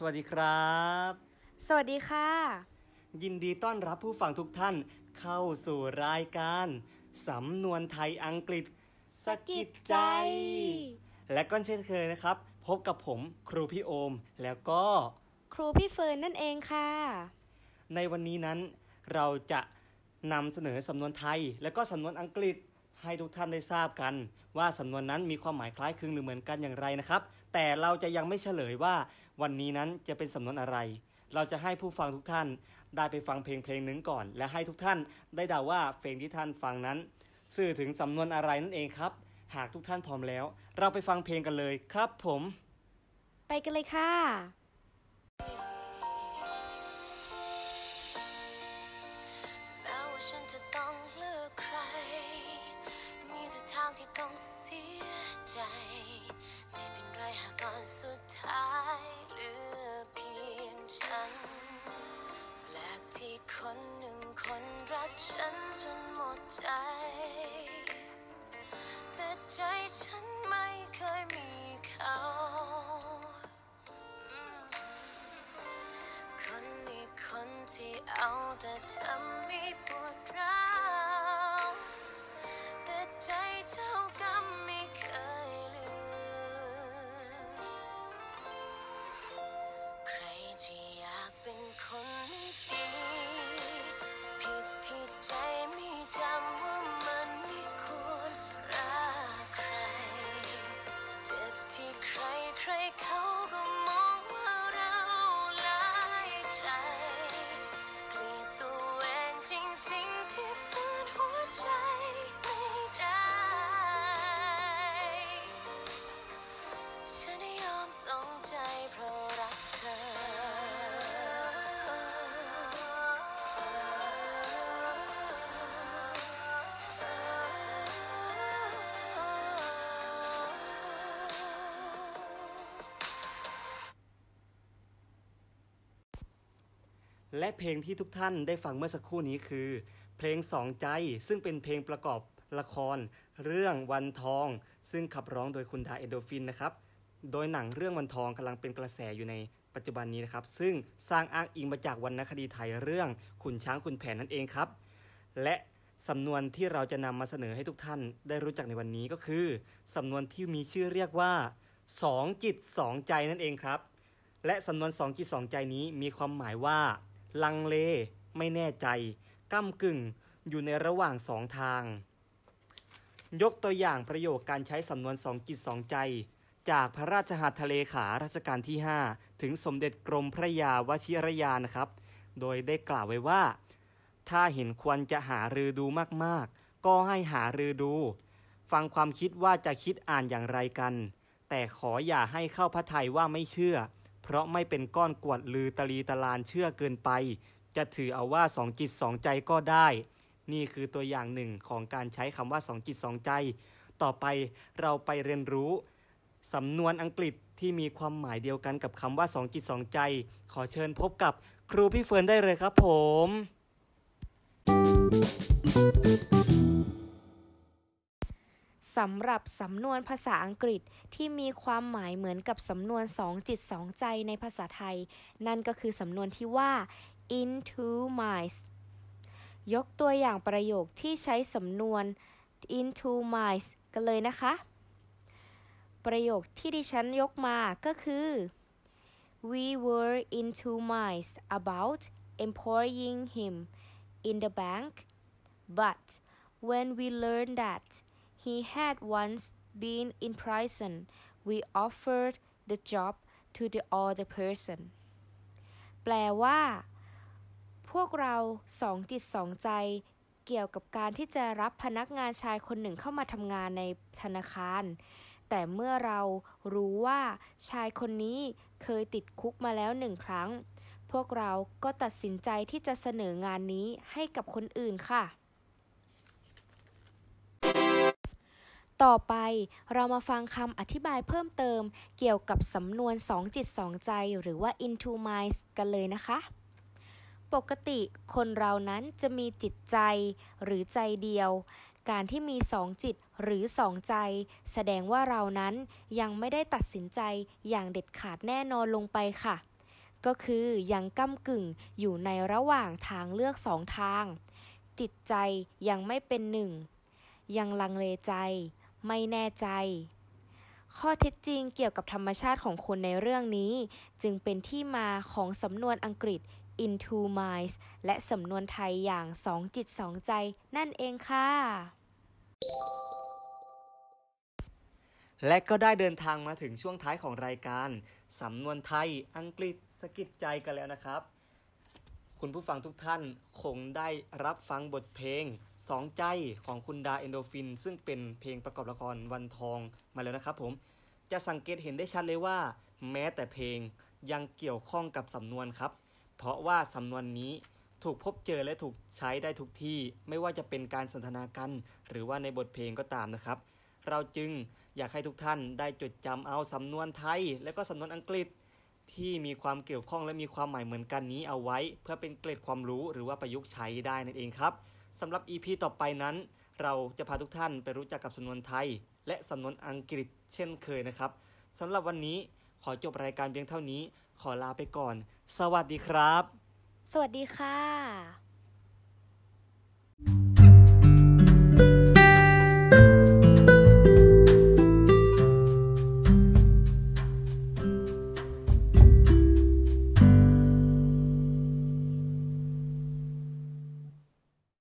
สวัสดีครับ สวัสดีค่ะ ยินดีต้อนรับผู้ฟังทุกท่านเข้าสู่รายการสำนวนไทยอังกฤษสะกิดใจ และก็เช่นเคยนะครับ พบกับผมครูพี่โอม แล้วก็ครูพี่เฟิร์นนั่นเองค่ะ ในวันนี้นั้นเราจะนำเสนอสำนวนไทย และก็สำนวนอังกฤษ ให้ทุกท่านได้ทราบกัน ว่าสำนวนนั้นมีความหมายคล้ายคลึงหรือเหมือนกันอย่างไรนะครับ แต่เราจะยังไม่เฉลยว่าวันนี้นั้นจะเป็นสำนวนอะไร เราจะให้ผู้ฟังทุกท่านได้ไปฟังเพลงเพลงหนึ่งก่อน และให้ทุกท่านได้เดาว่าเพลงที่ท่านฟังนั้น สื่อถึงสำนวนอะไรนั่นเองครับ หากทุกท่านพร้อมแล้ว เราไปฟังเพลงกันเลยครับผม ไปกันเลยค่ะ ต้องเสียใจ ไม่เป็นไรหากก่อนสุดท้ายเหลือเพียงฉันแปลกที่คนหนึ่งคนรักฉันจนหมดใจ แต่ใจฉันไม่เคยมีเขาคนนี้คนที่เอาแต่ทำให้ ใจเพราะรักเธอ และเพลงที่ทุกท่านได้ฟังเมื่อสักครู่นี้คือ เพลงสองใจซึ่งเป็นเพลงประกอบละคร เรื่องวันทอง ซึ่งขับร้องโดยคุณดาเอโดฟินนะครับ โดยหนังเรื่องวันทองกำลังเป็นกระแสอยู่ในปัจจุบันนี้นะครับ ซึ่งสร้างอ้างอิงมาจากวรรณคดีไทยเรื่องขุนช้างขุนแผนนั่นเองครับ และสำนวนที่เราจะนำมาเสนอให้ทุกท่านได้รู้จักในวันนี้ก็คือสำนวนที่มีชื่อเรียกว่าสองจิตสองใจนั่นเองครับ และสำนวนสองจิตสองใจนี้มีความหมายว่า ลังเล ไม่แน่ใจ ก้ากึ่ง อยู่ในระหว่างสองทาง ยกตัวอย่างประโยคการใช้สำนวนสองจิตสองใจ จากพระราชหัตถเลขารัชกาลที่ 5 ถึงสมเด็จกรมพระยาวชิรยานะครับ โดยได้กล่าวไว้ว่า ถ้าเห็นควรจะหารือดูมากๆ ก็ให้หารือดู ฟังความคิดว่าจะคิดอ่านอย่างไรกัน แต่ขออย่าให้เข้าพระทัยว่าไม่เชื่อ เพราะไม่เป็นก้อนกวดลือตลีตลานเชื่อเกินไป จะถือเอาว่าสองจิตสองใจก็ได้ นี่คือตัวอย่างหนึ่งของการใช้คำว่าสองจิตสองใจ ต่อไปเราไปเรียนรู้ สำนวนอังกฤษที่มีความหมายเดียวกันกับคำว่าสองจิตสองใจ ขอเชิญพบกับครูพี่เฟิร์นได้เลยครับผม สำหรับสำนวนภาษาอังกฤษที่มีความหมายเหมือนกับสำนวนสองจิตสองใจในภาษาไทย นั่นก็คือสำนวนที่ว่า in two minds ยกตัวอย่างประโยคที่ใช้สำนวน in two minds กันเลยนะคะ ประโยคที่ดิฉันยกมาก็คือ we were into minds about employing him in the bank but when we learned that he had once been in prison, we offered the job to the other person. แปลว่า พวกเราสองจิตสองใจเกี่ยวกับการที่จะรับพนักงานชายคนหนึ่งเข้ามาทำงานในธนาคาร แต่เมื่อเรารู้ว่าชายคนนี้เคยติดคุกมาแล้วหนึ่งครั้ง พวกเราก็ตัดสินใจที่จะเสนองานนี้ให้กับคนอื่นค่ะ ต่อไปเรามาฟังคำอธิบายเพิ่มเติมเกี่ยวกับสำนวนสองจิตสองใจหรือว่า into minds กันเลยนะคะปกติคนเรานั้นจะมีจิตใจหรือใจเดียว การที่มีสองจิตหรือสองใจ แสดงว่าเรานั้นยังไม่ได้ตัดสินใจอย่างเด็ดขาดแน่นอนลงไปค่ะ ก็คือยังก้ากึ่งอยู่ในระหว่างทางเลือกสองทาง จิตใจยังไม่เป็นหนึ่ง ยังลังเลใจ ไม่แน่ใจข้อเท็จจริงเกี่ยวกับธรรมชาติของคนในเรื่องนี้ จึงเป็นที่มาของสำนวนอังกฤษ in two minds และสำนวนไทยอย่างสองจิตสองใจนั่นเองค่ะ และก็ได้เดินทางมาถึงช่วงท้ายของรายการ สำนวนไทย อังกฤษสะกิดใจกันแล้วนะครับ คุณผู้ฟังทุกท่านคงได้รับฟังบทเพลงสองใจของคุณดาเอนโดฟิน ซึ่งเป็นเพลงประกอบละครวันทองมาแล้วนะครับผม จะสังเกตเห็นได้ชัดเลยว่า แม้แต่เพลงยังเกี่ยวข้องกับสำนวนครับ เพราะว่าสำนวนนี้ถูกพบเจอและถูกใช้ได้ทุกที่ ไม่ว่าจะเป็นการสนทนากัน หรือว่าในบทเพลงก็ตามนะครับ เราจึง อยากให้ทุกท่านได้จดจำเอาสำนวนไทย และก็สำนวนอังกฤษที่มีความเกี่ยวข้องและมีความหมายเหมือนกันนี้เอาไว้ เพื่อเป็นเกร็ดความรู้หรือว่าประยุกต์ใช้ได้นั่นเองครับสำหรับ EP ต่อไปนั้น เราจะพาทุกท่านไปรู้จักกับสำนวนไทย และสำนวนอังกฤษเช่นเคยนะครับสำหรับวันนี้ขอจบรายการเพียงเท่านี้ ขอลาไปก่อน สวัสดีครับ สวัสดีค่ะ